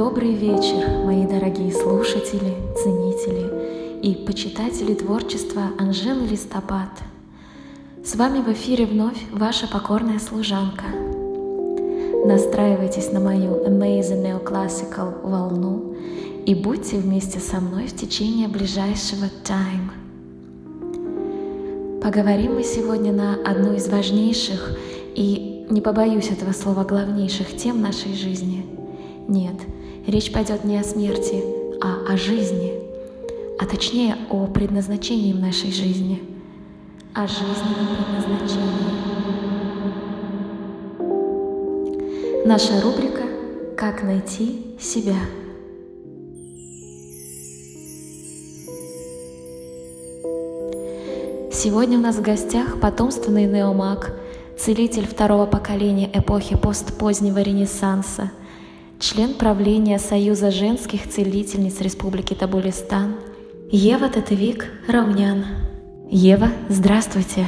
Добрый вечер, мои дорогие слушатели, ценители и почитатели творчества Анжелы Листопад. С вами в эфире вновь ваша покорная служанка. Настраивайтесь на мою Amazing Neoclassical волну и будьте вместе со мной в течение ближайшего time. Поговорим мы сегодня на одну из важнейших и, не побоюсь этого слова, главнейших тем нашей жизни. Нет, речь пойдет не о смерти, а о жизни, а точнее о предназначении нашей жизни, о жизненном предназначении. Наша рубрика «Как найти себя». Сегодня у нас в гостях потомственный неомаг, целитель второго поколения эпохи постпозднего Ренессанса, член правления Союза женских целительниц Республики Табулистан, Ева Татевик Раунян. Ева, здравствуйте!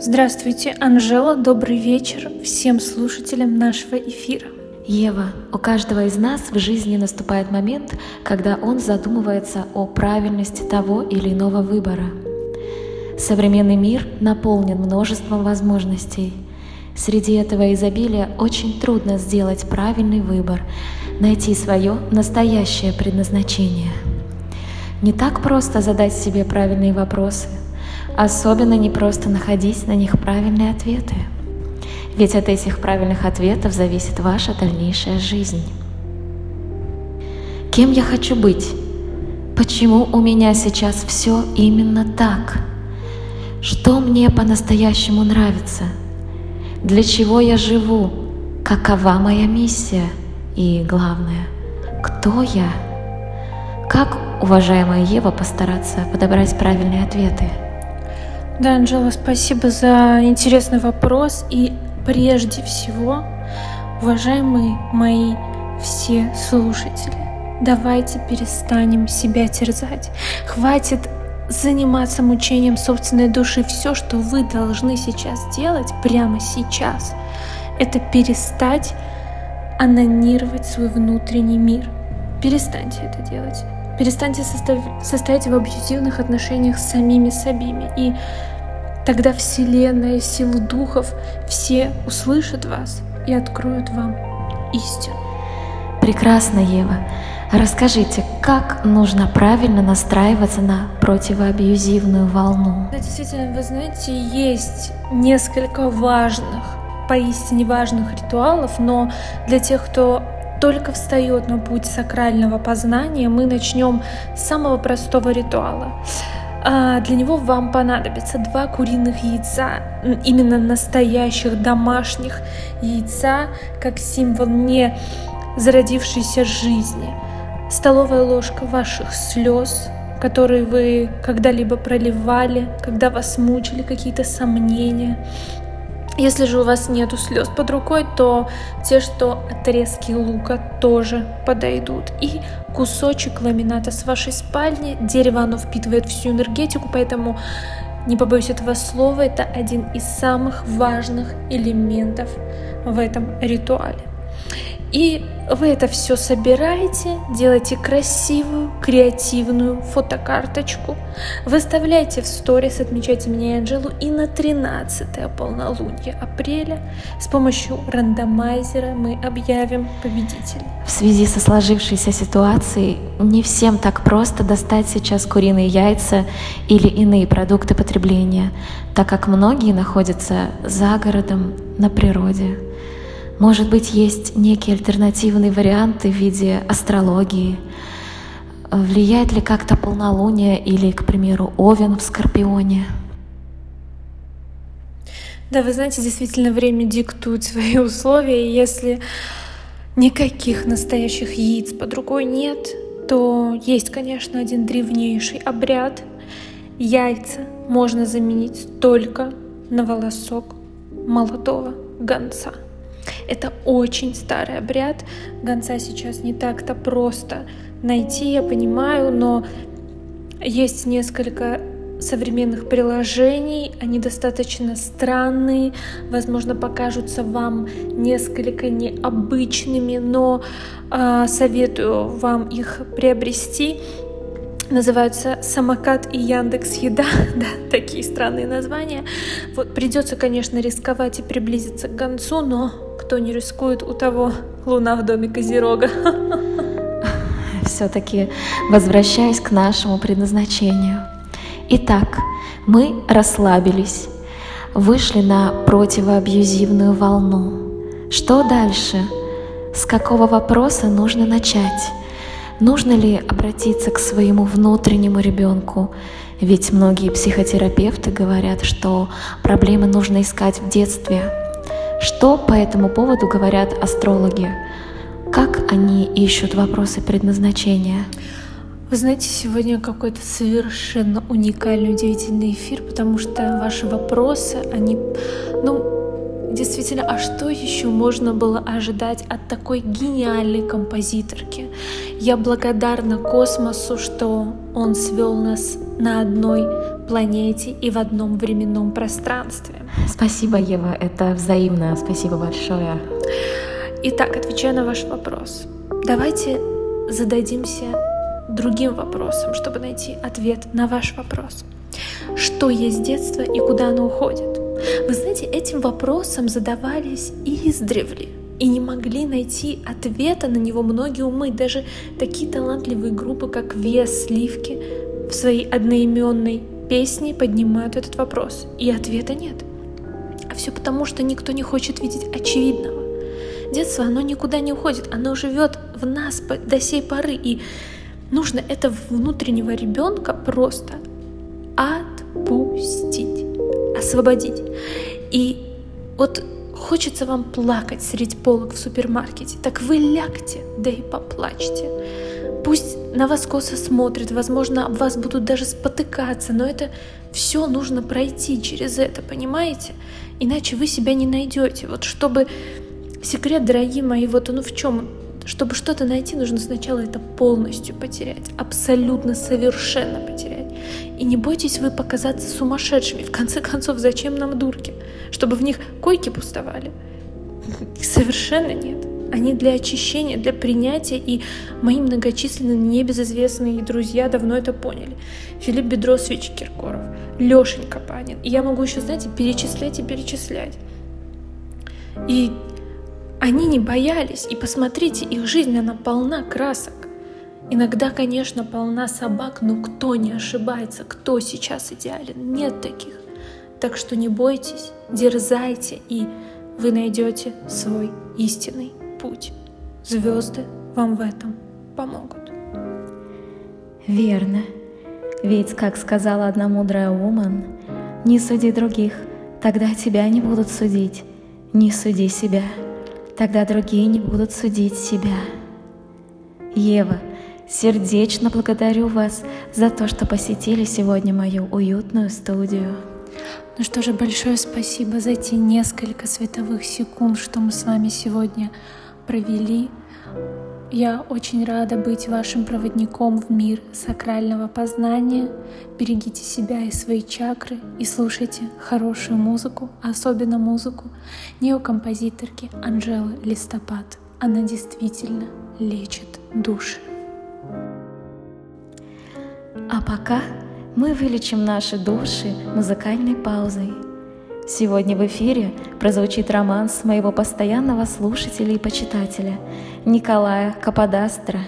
Здравствуйте, Анжела, добрый вечер всем слушателям нашего эфира. Ева, у каждого из нас в жизни наступает момент, когда он задумывается о правильности того или иного выбора – Современный мир наполнен множеством возможностей. Среди этого изобилия очень трудно сделать правильный выбор, найти свое настоящее предназначение. Не так просто задать себе правильные вопросы, особенно не просто находить на них правильные ответы. Ведь от этих правильных ответов зависит ваша дальнейшая жизнь. Кем я хочу быть? Почему у меня сейчас все именно так? Что мне по-настоящему нравится? Для чего я живу? Какова моя миссия? И главное, кто я? Как, уважаемая Ева, постараться подобрать правильные ответы? Да, Анжела, спасибо за интересный вопрос. И прежде всего, уважаемые мои все слушатели, давайте перестанем себя терзать. Хватит заниматься мучением собственной души. Все, что вы должны сейчас делать, прямо сейчас, это перестать анонировать свой внутренний мир. Перестаньте это делать. Перестаньте состав... состоять в абьюзивных отношениях с самими собими. И тогда Вселенная, силы духов, все услышат вас и откроют вам истину. Прекрасно, Ева. Расскажите, как нужно правильно настраиваться на противоабьюзивную волну? Да, действительно, вы знаете, есть несколько важных, поистине важных ритуалов, но для тех, кто только встает на путь сакрального познания, мы начнем с самого простого ритуала. А, для него вам понадобится два куриных яйца, именно настоящих домашних яйца, как символ не зародившейся жизни – столовая ложка ваших слез, которые вы когда-либо проливали, когда вас мучили какие-то сомнения. Если же у вас нету слез под рукой, то те, что отрезки лука, тоже подойдут. И кусочек ламината с вашей спальни. Дерево, оно впитывает всю энергетику, поэтому не побоюсь этого слова, это один из самых важных элементов в этом ритуале. И вы это все собираете, делаете красивую, креативную фотокарточку, выставляете в сторис, отмечайте меня и Анжелу, и на 13 полнолуние апреля с помощью рандомайзера мы объявим победителя. В связи со сложившейся ситуацией не всем так просто достать сейчас куриные яйца или иные продукты потребления, так как многие находятся за городом, на природе. Может быть, есть некие альтернативные варианты в виде астрологии. Влияет ли как-то полнолуние или, к примеру, Овен в Скорпионе? Да, вы знаете, действительно время диктует свои условия, и если никаких настоящих яиц под рукой нет, то есть, конечно, один древнейший обряд. Яйца можно заменить только на волосок молодого гонца – это очень старый обряд. Гонца сейчас не так-то просто найти, я понимаю, но есть несколько современных приложений. Они достаточно странные, возможно, покажутся вам несколько необычными, но э, советую вам их приобрести. Называются Самокат и Яндекс Еда, да, такие странные названия. Вот придется, конечно, рисковать и приблизиться к концу, но кто не рискует, у того луна в доме Козерога. Все-таки возвращаясь к нашему предназначению. Итак, мы расслабились, вышли на противоабьюзивную волну. Что дальше? С какого вопроса нужно начать? Нужно ли обратиться к своему внутреннему ребенку? Ведь многие психотерапевты говорят, что проблемы нужно искать в детстве. Что по этому поводу говорят астрологи? Как они ищут вопросы предназначения? Вы знаете, сегодня какой-то совершенно уникальный, удивительный эфир, потому что ваши вопросы, они, ну, действительно, а что еще можно было ожидать от такой гениальной композиторки? Я благодарна космосу, что он свел нас на одной планете и в одном временном пространстве. Спасибо, Ева, это взаимно. Спасибо большое. Итак, отвечая на ваш вопрос, давайте зададимся другим вопросом, чтобы найти ответ на ваш вопрос. Что есть детство и куда оно уходит? Вы знаете, этим вопросом задавались издревле и не могли найти ответа на него многие умы. Даже такие талантливые группы, как Вес, Сливки, в своей одноименной песне поднимают этот вопрос. И ответа нет. А все потому, что никто не хочет видеть очевидного. Детство, оно никуда не уходит, оно живет в нас до сей поры. И Нужно это внутреннего ребенка просто отпустить, освободить. И вот хочется вам плакать среди полок в супермаркете, так вы лягте, да и поплачьте. Пусть на вас косо смотрят, возможно, об вас будут даже спотыкаться, но это все нужно пройти через это, понимаете? Иначе вы себя не найдете. Вот чтобы секрет, дорогие мои, вот он в чем? Чтобы что-то найти, нужно сначала это полностью потерять, абсолютно совершенно потерять. И не бойтесь вы показаться сумасшедшими. В конце концов, зачем нам дурки? Чтобы в них койки пустовали? Совершенно нет. Они для очищения, для принятия, и мои многочисленные небезызвестные друзья давно это поняли. Филипп Бедросович Киркоров, Лешенька Панин. И я могу еще, знаете, перечислять и перечислять. И они не боялись, и посмотрите, их жизнь, она полна красок. Иногда, конечно, полна собак, но кто не ошибается, кто сейчас идеален? Нет таких. Так что не бойтесь, дерзайте, и вы найдете свой истинный путь. Звезды вам в этом помогут. Верно. Ведь, как сказала одна мудрая Уман, не суди других, тогда тебя не будут судить. Не суди себя тогда другие не будут судить себя. Ева, сердечно благодарю вас за то, что посетили сегодня мою уютную студию. Ну что же, большое спасибо за те несколько световых секунд, что мы с вами сегодня провели. Я очень рада быть вашим проводником в мир сакрального познания. Берегите себя и свои чакры и слушайте хорошую музыку, особенно музыку неокомпозиторки Анжелы Листопад. Она действительно лечит души. А пока мы вылечим наши души музыкальной паузой. Сегодня в эфире прозвучит романс моего постоянного слушателя и почитателя Николая Каподастра.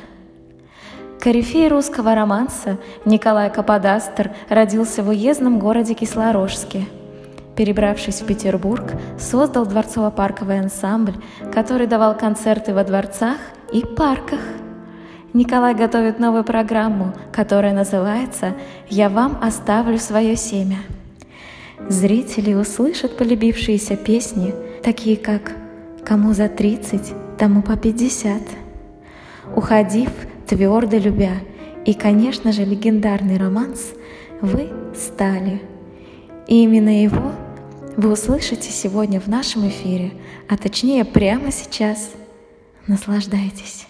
Корифей русского романса Николай Каподастр родился в уездном городе Кислорожске. Перебравшись в Петербург, создал дворцово-парковый ансамбль, который давал концерты во дворцах и парках. Николай готовит новую программу, которая называется «Я вам оставлю свое семя». Зрители услышат полюбившиеся песни, такие как «Кому за тридцать, тому по пятьдесят», «Уходив, твердо любя» и, конечно же, легендарный романс «Вы стали». И именно его вы услышите сегодня в нашем эфире, а точнее прямо сейчас. Наслаждайтесь.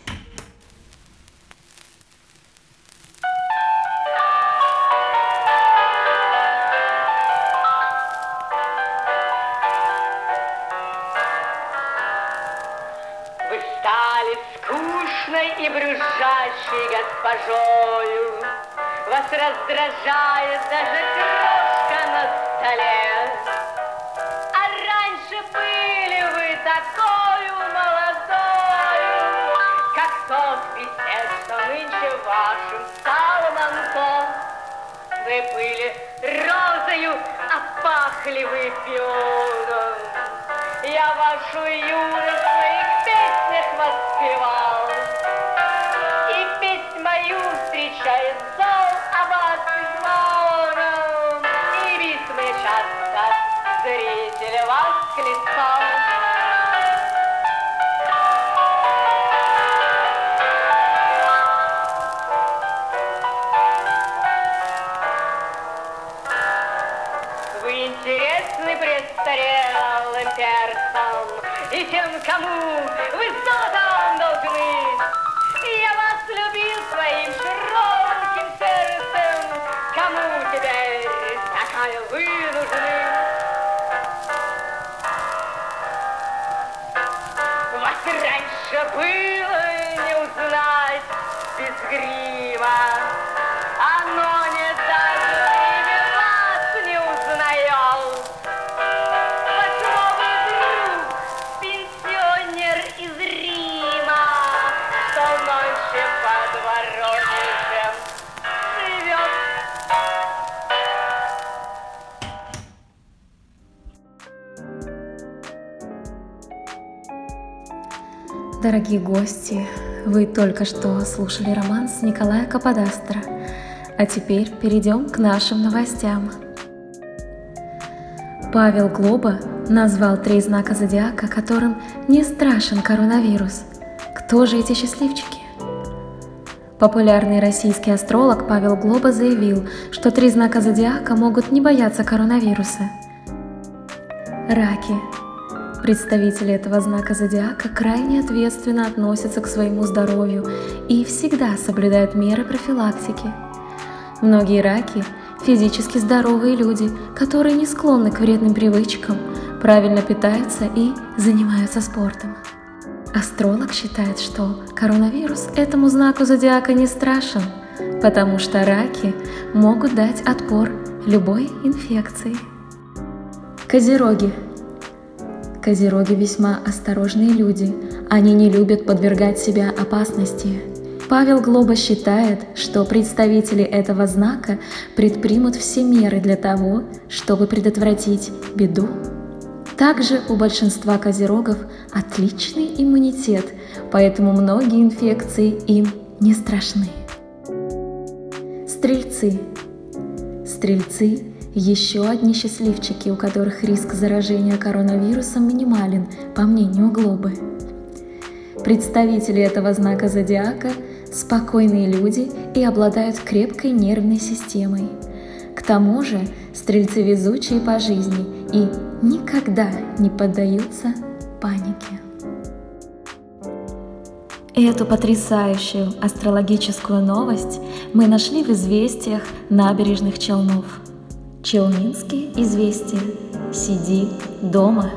Скучной и брюзжащей госпожою. Вас раздражает даже крошка на столе. А раньше были вы такою молодою, как тот писец, что нынче вашим стал Антон. Вы были розою, а пахли вы пионом. Я вашу юность перцам И тем, кому вы золотом должны. Я вас любил своим широким сердцем, Кому теперь такая вы нужны? Вас раньше было не узнать без грима, Дорогие гости, вы только что слушали романс Николая Каподастра. А теперь перейдем к нашим новостям. Павел Глоба назвал три знака зодиака, которым не страшен коронавирус. Кто же эти счастливчики? Популярный российский астролог Павел Глоба заявил, что три знака зодиака могут не бояться коронавируса. Раки. Представители этого знака зодиака крайне ответственно относятся к своему здоровью и всегда соблюдают меры профилактики. Многие раки – физически здоровые люди, которые не склонны к вредным привычкам, правильно питаются и занимаются спортом. Астролог считает, что коронавирус этому знаку зодиака не страшен, потому что раки могут дать отпор любой инфекции. Козероги. Козероги весьма осторожные люди, они не любят подвергать себя опасности. Павел Глоба считает, что представители этого знака предпримут все меры для того, чтобы предотвратить беду. Также у большинства козерогов отличный иммунитет, поэтому многие инфекции им не страшны. Стрельцы. Стрельцы – еще одни счастливчики, у которых риск заражения коронавирусом минимален, по мнению Глобы. Представители этого знака зодиака – спокойные люди и обладают крепкой нервной системой. К тому же стрельцы везучие по жизни и никогда не поддаются панике. Эту потрясающую астрологическую новость мы нашли в известиях набережных Челнов. Челнинские известия. Сиди дома.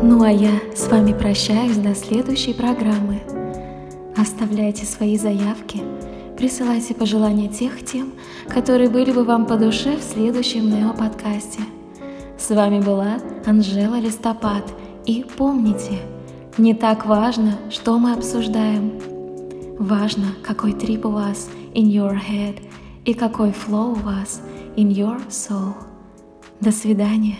Ну а я с вами прощаюсь до следующей программы. Оставляйте свои заявки, присылайте пожелания тех тем, которые были бы вам по душе в следующем Нео-подкасте. С вами была Анжела Листопад. И помните, не так важно, что мы обсуждаем. Важно, какой трип у вас in your head и какой flow у вас in your soul. До свидания.